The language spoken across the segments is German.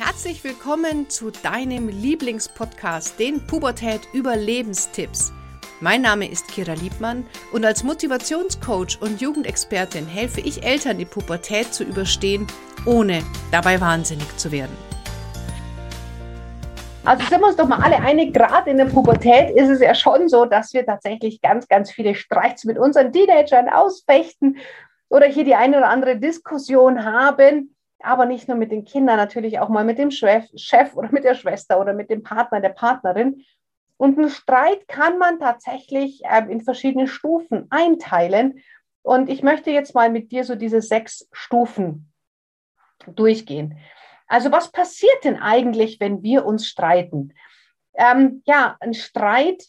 Herzlich willkommen zu deinem Lieblingspodcast, den Pubertät Überlebenstipps. Mein Name ist Kira Liebmann und als Motivationscoach und Jugendexpertin helfe ich Eltern, die Pubertät zu überstehen, ohne dabei wahnsinnig zu werden. Also sind wir uns doch mal alle einig, gerade in der Pubertät ist es ja schon so, dass wir tatsächlich ganz, ganz viele Streits mit unseren Teenagern ausfechten oder hier die eine oder andere Diskussion haben aber nicht nur mit den Kindern, natürlich auch mal mit dem Chef oder mit der Schwester oder mit dem Partner, der Partnerin. Und einen Streit kann man tatsächlich äh, in verschiedene Stufen einteilen. Und ich möchte jetzt mal mit dir so diese sechs Stufen durchgehen. Also was passiert denn eigentlich, wenn wir uns streiten? Ähm, ja, ein Streit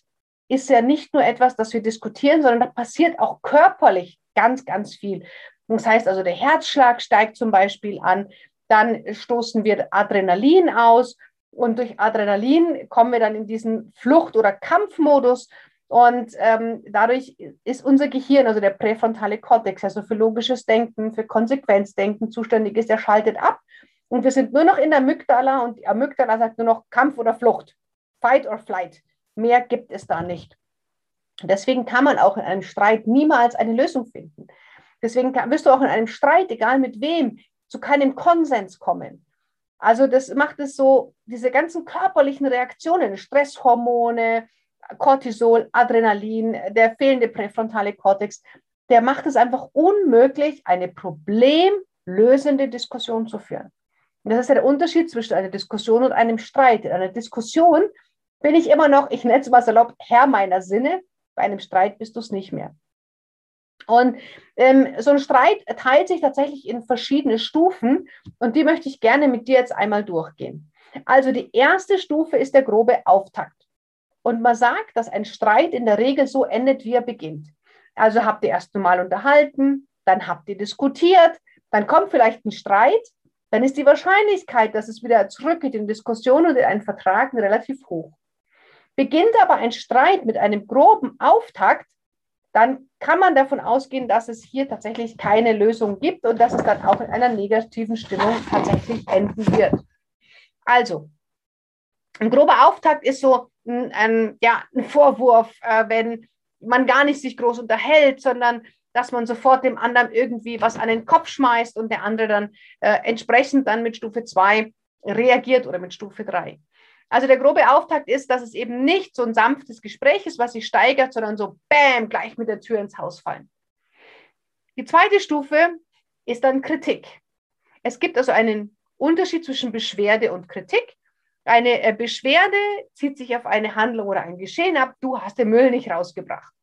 ist ja nicht nur etwas, das wir diskutieren, sondern da passiert auch körperlich ganz, ganz viel. Das heißt also, der Herzschlag steigt zum Beispiel an, dann stoßen wir Adrenalin aus und durch Adrenalin kommen wir dann in diesen Flucht- oder Kampfmodus. Und ähm, dadurch ist unser Gehirn, also der präfrontale Kortex, also für logisches Denken, für Konsequenzdenken zuständig ist, der schaltet ab. Und wir sind nur noch in der Amygdala und die Amygdala sagt nur noch Kampf oder Flucht, Fight or Flight. Mehr gibt es da nicht. Deswegen kann man auch in einem Streit niemals eine Lösung finden. Deswegen wirst du auch in einem Streit, egal mit wem, zu keinem Konsens kommen. Also das macht es so, diese ganzen körperlichen Reaktionen, Stresshormone, Cortisol, Adrenalin, der fehlende präfrontale Kortex, der macht es einfach unmöglich, eine problemlösende Diskussion zu führen. Und das ist ja der Unterschied zwischen einer Diskussion und einem Streit. In einer Diskussion bin ich immer noch, ich nenne es mal salopp, Herr meiner Sinne. Bei einem Streit bist du es nicht mehr. Und ähm, so ein Streit teilt sich tatsächlich in verschiedene Stufen und die möchte ich gerne mit dir jetzt einmal durchgehen. Also die erste Stufe ist der grobe Auftakt. Und man sagt, dass ein Streit in der Regel so endet, wie er beginnt. Also habt ihr erst einmal unterhalten, dann habt ihr diskutiert, dann kommt vielleicht ein Streit, dann ist die Wahrscheinlichkeit, dass es wieder zurückgeht in Diskussion und in einen Vertrag relativ hoch. Beginnt aber ein Streit mit einem groben Auftakt, dann kann man davon ausgehen, dass es hier tatsächlich keine Lösung gibt und dass es dann auch in einer negativen Stimmung tatsächlich enden wird. Also, ein grober Auftakt ist so ein, ein ja, ein Vorwurf, äh, wenn man gar nicht sich groß unterhält, sondern dass man sofort dem anderen irgendwie was an den Kopf schmeißt und der andere dann äh, entsprechend dann mit Stufe 2 reagiert oder mit Stufe 3. Also der grobe Auftakt ist, dass es eben nicht so ein sanftes Gespräch ist, was sich steigert, sondern so Bäm, gleich mit der Tür ins Haus fallen. Die zweite Stufe ist dann Kritik. Es gibt also einen Unterschied zwischen Beschwerde und Kritik. Eine äh, Beschwerde zieht sich auf eine Handlung oder ein Geschehen ab. Du hast den Müll nicht rausgebracht.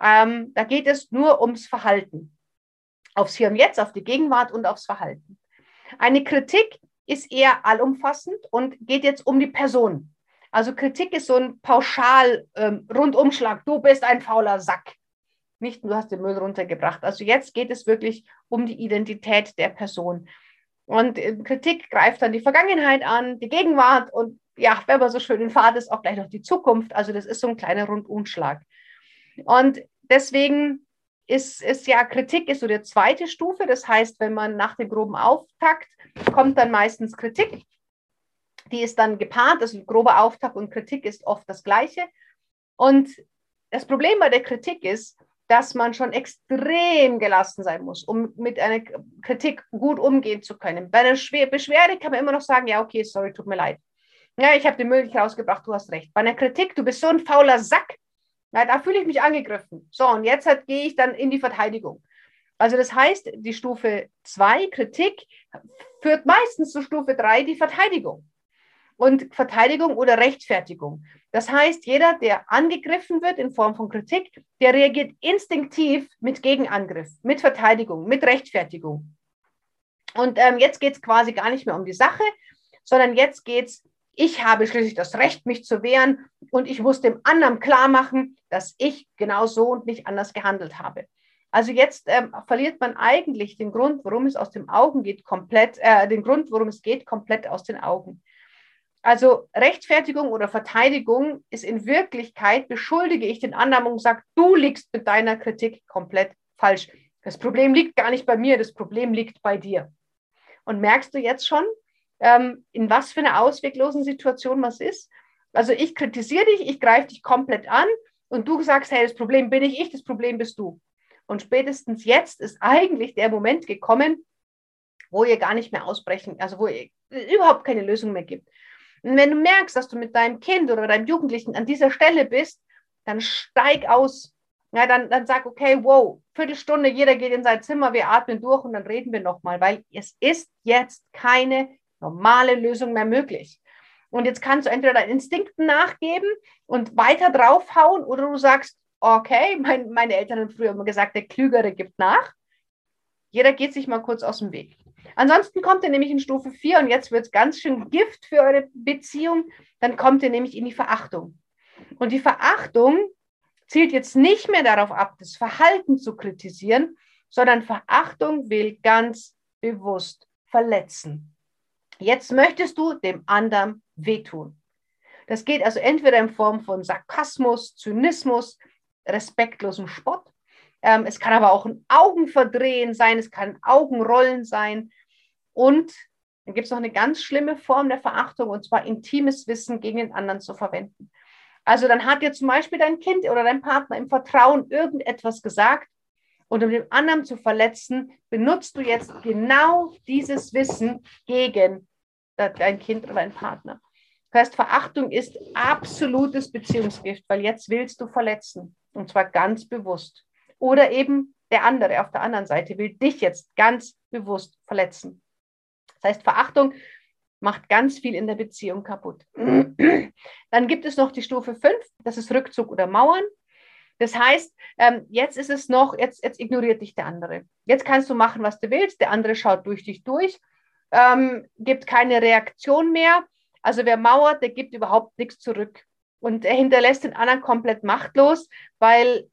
Ähm, da geht es nur ums Verhalten. Aufs Hier und Jetzt, auf die Gegenwart und aufs Verhalten. Eine Kritik ist eher allumfassend und geht jetzt um die Person. Also Kritik ist so ein pauschal ähm, Rundumschlag. Du bist ein fauler Sack. Nicht, du hast den Müll runtergebracht. Also jetzt geht es wirklich um die Identität der Person. Und äh, Kritik greift dann die Vergangenheit an, die Gegenwart und ja, wenn man so schön in Fahrt ist, auch gleich noch die Zukunft. Also das ist so ein kleiner Rundumschlag. Und deswegen ist, ist ja Kritik ist so die zweite Stufe. Das heißt, wenn man nach dem groben Auftakt kommt dann meistens Kritik. Die ist dann gepaart, also grober Auftakt und Kritik ist oft das Gleiche. Und das Problem bei der Kritik ist, dass man schon extrem gelassen sein muss, um mit einer Kritik gut umgehen zu können. Bei einer Beschwerde kann man immer noch sagen, ja, okay, sorry, tut mir leid. Ja, ich habe den Müll nicht rausgebracht, du hast recht. Bei einer Kritik, du bist so ein fauler Sack, ja, da fühle ich mich angegriffen. So, und jetzt halt gehe ich dann in die Verteidigung. Also das heißt, die Stufe 2, Kritik, führt meistens zur Stufe 3, die Verteidigung. Und Verteidigung oder Rechtfertigung. Das heißt, jeder, der angegriffen wird in Form von Kritik, der reagiert instinktiv mit Gegenangriff, mit Verteidigung, mit Rechtfertigung. Und ähm, jetzt geht es quasi gar nicht mehr um die Sache, sondern jetzt geht es, ich habe schließlich das Recht, mich zu wehren und ich muss dem anderen klar machen, dass ich genau so und nicht anders gehandelt habe. Also jetzt ähm, verliert man eigentlich den Grund, worum es aus den Augen geht, komplett, äh, den Grund, worum es geht, komplett aus den Augen. Also Rechtfertigung oder Verteidigung ist in Wirklichkeit, beschuldige ich den anderen und sage, du liegst mit deiner Kritik komplett falsch. Das Problem liegt gar nicht bei mir, das Problem liegt bei dir. Und merkst du jetzt schon, in was für einer ausweglosen Situation was ist. Also ich kritisiere dich, ich greife dich komplett an und du sagst, hey, das Problem bin ich, ich, das Problem bist du. Und spätestens jetzt ist eigentlich der Moment gekommen, wo ihr gar nicht mehr ausbrechen, also wo ihr überhaupt keine Lösung mehr gibt. Und wenn du merkst, dass du mit deinem Kind oder deinem Jugendlichen an dieser Stelle bist, dann steig aus. Ja, dann, dann sag, okay, wow, Viertelstunde, jeder geht in sein Zimmer, wir atmen durch und dann reden wir nochmal, weil es ist jetzt keine normale Lösung mehr möglich. Und jetzt kannst du entweder deinen Instinkten nachgeben und weiter draufhauen oder du sagst, okay, mein, meine Eltern haben früher immer gesagt, der Klügere gibt nach. Jeder geht sich mal kurz aus dem Weg. Ansonsten kommt ihr nämlich in Stufe 4 und jetzt wird es ganz schön Gift für eure Beziehung. Dann kommt ihr nämlich in die Verachtung. Und die Verachtung zielt jetzt nicht mehr darauf ab, das Verhalten zu kritisieren, sondern Verachtung will ganz bewusst verletzen. Jetzt möchtest du dem anderen wehtun. Das geht also entweder in Form von Sarkasmus, Zynismus, respektlosem Spott. Ähm, es kann aber auch ein Augenverdrehen sein, es kann Augenrollen sein. Und dann gibt es noch eine ganz schlimme Form der Verachtung, und zwar intimes Wissen gegen den anderen zu verwenden. Also dann hat dir zum Beispiel dein Kind oder dein Partner im Vertrauen irgendetwas gesagt und um den anderen zu verletzen, benutzt du jetzt genau dieses Wissen gegen dein Kind oder dein Partner. Das heißt, Verachtung ist absolutes Beziehungsgift, weil jetzt willst du verletzen und zwar ganz bewusst. Oder eben der andere auf der anderen Seite will dich jetzt ganz bewusst verletzen. Das heißt, Verachtung macht ganz viel in der Beziehung kaputt. Dann gibt es noch die Stufe 5, das ist Rückzug oder Mauern. Das heißt, ähm, jetzt ist es noch, jetzt, jetzt ignoriert dich der andere. Jetzt kannst du machen, was du willst. Der andere schaut durch dich durch, ähm, gibt keine Reaktion mehr. Also wer mauert, der gibt überhaupt nichts zurück. Und er hinterlässt den anderen komplett machtlos, weil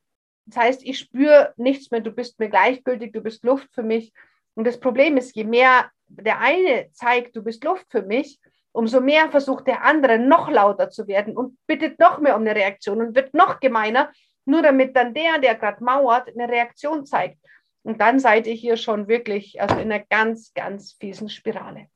das heißt, ich spüre nichts mehr, du bist mir gleichgültig, du bist Luft für mich. Und das Problem ist, je mehr der eine zeigt, du bist Luft für mich, umso mehr versucht der andere noch lauter zu werden und bittet noch mehr um eine Reaktion und wird noch gemeiner, nur damit dann der, der gerade mauert, eine Reaktion zeigt. Und dann seid ihr hier schon wirklich also in einer ganz, ganz fiesen Spirale.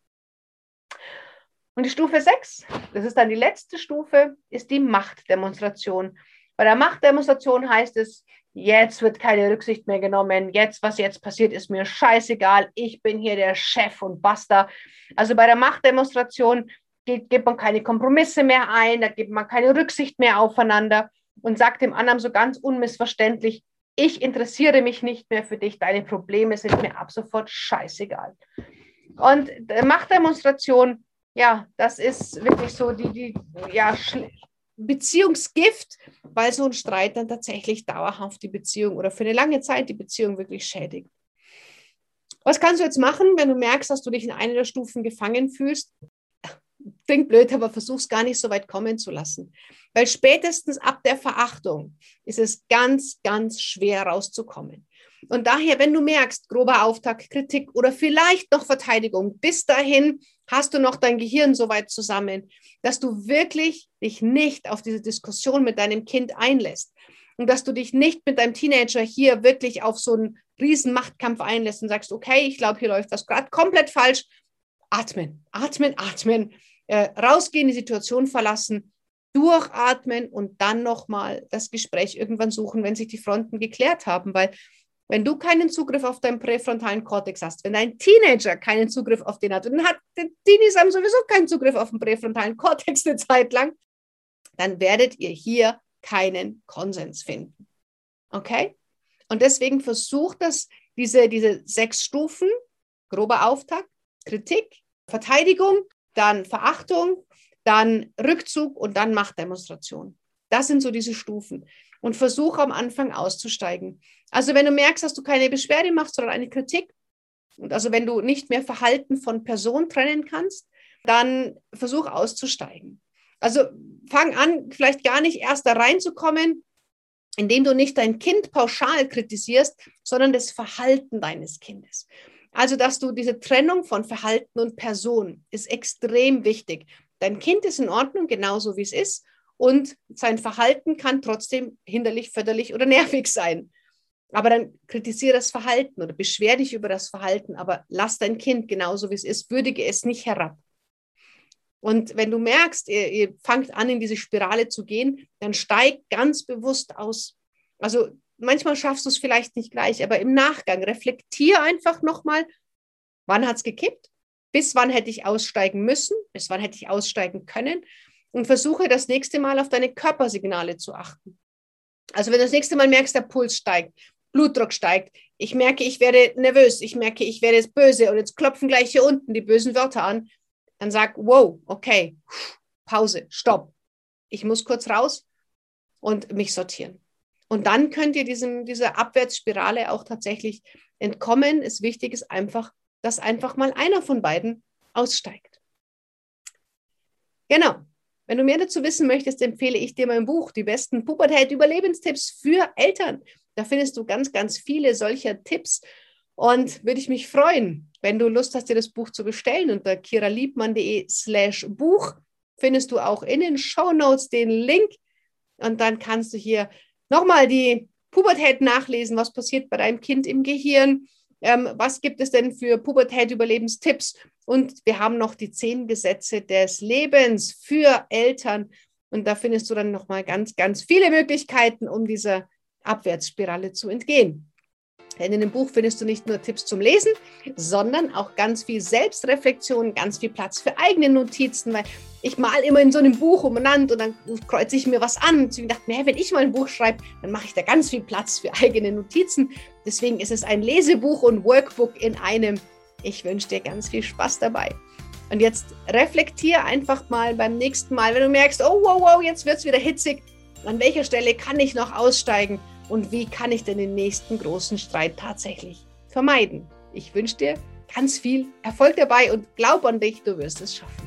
Und die Stufe 6, das ist dann die letzte Stufe, ist die Machtdemonstration. Bei der Machtdemonstration heißt es, jetzt wird keine Rücksicht mehr genommen, jetzt, was jetzt passiert, ist mir scheißegal, ich bin hier der Chef und basta. Also bei der Machtdemonstration gibt man keine Kompromisse mehr ein, da gibt man keine Rücksicht mehr aufeinander und sagt dem anderen so ganz unmissverständlich, ich interessiere mich nicht mehr für dich, deine Probleme sind mir ab sofort scheißegal. Und Machtdemonstration, ja, das ist wirklich so die, die ja, Beziehungsgift, weil so ein Streit dann tatsächlich dauerhaft die Beziehung oder für eine lange Zeit die Beziehung wirklich schädigt. Was kannst du jetzt machen, wenn du merkst, dass du dich in einer der Stufen gefangen fühlst? Klingt blöd, aber versuch es gar nicht so weit kommen zu lassen. Weil spätestens ab der Verachtung ist es ganz, ganz schwer rauszukommen. Und daher, wenn du merkst, grober Auftakt, Kritik oder vielleicht noch Verteidigung, bis dahin hast du noch dein Gehirn so weit zusammen, dass du wirklich dich nicht auf diese Diskussion mit deinem Kind einlässt und dass du dich nicht mit deinem Teenager hier wirklich auf so einen riesen Machtkampf einlässt und sagst, okay, ich glaube, hier läuft was gerade komplett falsch. Atmen, atmen, atmen, äh, rausgehen, die Situation verlassen, durchatmen und dann nochmal das Gespräch irgendwann suchen, wenn sich die Fronten geklärt haben, weil wenn du keinen Zugriff auf deinen präfrontalen Kortex hast, wenn dein Teenager keinen Zugriff auf den hat, und dann hat Teenies haben sowieso keinen Zugriff auf den präfrontalen Kortex eine Zeit lang, dann werdet ihr hier keinen Konsens finden. Okay? Und deswegen versucht das, diese, diese sechs Stufen, grober Auftakt, Kritik, Verteidigung, dann Verachtung, dann Rückzug und dann Machtdemonstration. Das sind so diese Stufen und versuche am Anfang auszusteigen. Also wenn du merkst, dass du keine Beschwerde machst, sondern eine Kritik, und also wenn du nicht mehr Verhalten von Person trennen kannst, dann versuch auszusteigen. Also fang an, vielleicht gar nicht erst da reinzukommen, indem du nicht dein Kind pauschal kritisierst, sondern das Verhalten deines Kindes. Also, dass du diese Trennung von Verhalten und Person ist extrem wichtig. Dein Kind ist in Ordnung, genauso wie es ist und sein Verhalten kann trotzdem hinderlich, förderlich oder nervig sein. Aber dann kritisiere das Verhalten oder beschwer dich über das Verhalten, aber lass dein Kind genauso wie es ist, würdige es nicht herab. Und wenn du merkst, ihr, ihr fangt an, in diese Spirale zu gehen, dann steig ganz bewusst aus. Also manchmal schaffst du es vielleicht nicht gleich, aber im Nachgang reflektier einfach nochmal, wann hat es gekippt? Bis wann hätte ich aussteigen müssen? Bis wann hätte ich aussteigen können? Und versuche das nächste Mal auf deine Körpersignale zu achten. Also wenn du das nächste Mal merkst, der Puls steigt, Blutdruck steigt, ich merke, ich werde nervös, ich merke, ich werde jetzt böse und jetzt klopfen gleich hier unten die bösen Wörter an, dann sag, wow, okay, Pause, stopp. Ich muss kurz raus und mich sortieren. Und dann könnt ihr diesem, dieser Abwärtsspirale auch tatsächlich entkommen. Es wichtig ist einfach, dass einfach mal einer von beiden aussteigt. Genau. Wenn du mehr dazu wissen möchtest, empfehle ich dir mein Buch, die besten Pubertät-Überlebenstipps für Eltern. Da findest du ganz, ganz viele solcher Tipps und würde ich mich freuen, wenn du Lust hast, dir das Buch zu bestellen. Unter kiraliebmann.de slash Buch findest du auch in den Show Notes den Link und dann kannst du hier nochmal die Pubertät nachlesen, was passiert bei deinem Kind im Gehirn, ähm, was gibt es denn für Pubertät-Überlebenstipps und wir haben noch die zehn Gesetze des Lebens für Eltern. Und da findest du dann nochmal ganz, ganz viele Möglichkeiten, um dieser Abwärtsspirale zu entgehen. Denn in dem Buch findest du nicht nur Tipps zum Lesen, sondern auch ganz viel Selbstreflexion, ganz viel Platz für eigene Notizen, weil ich mal immer in so einem Buch umeinander und dann kreuze ich mir was an. Und ich dachte mir, wenn ich mal ein Buch schreibe, dann mache ich da ganz viel Platz für eigene Notizen. Deswegen ist es ein Lesebuch und Workbook in einem. Ich wünsche dir ganz viel Spaß dabei. Und jetzt reflektiere einfach mal beim nächsten Mal, wenn du merkst, oh wow, wow, jetzt wird es wieder hitzig. An welcher Stelle kann ich noch aussteigen? Und wie kann ich denn den nächsten großen Streit tatsächlich vermeiden. Ich wünsche dir ganz viel Erfolg dabei und glaub an dich, du wirst es schaffen.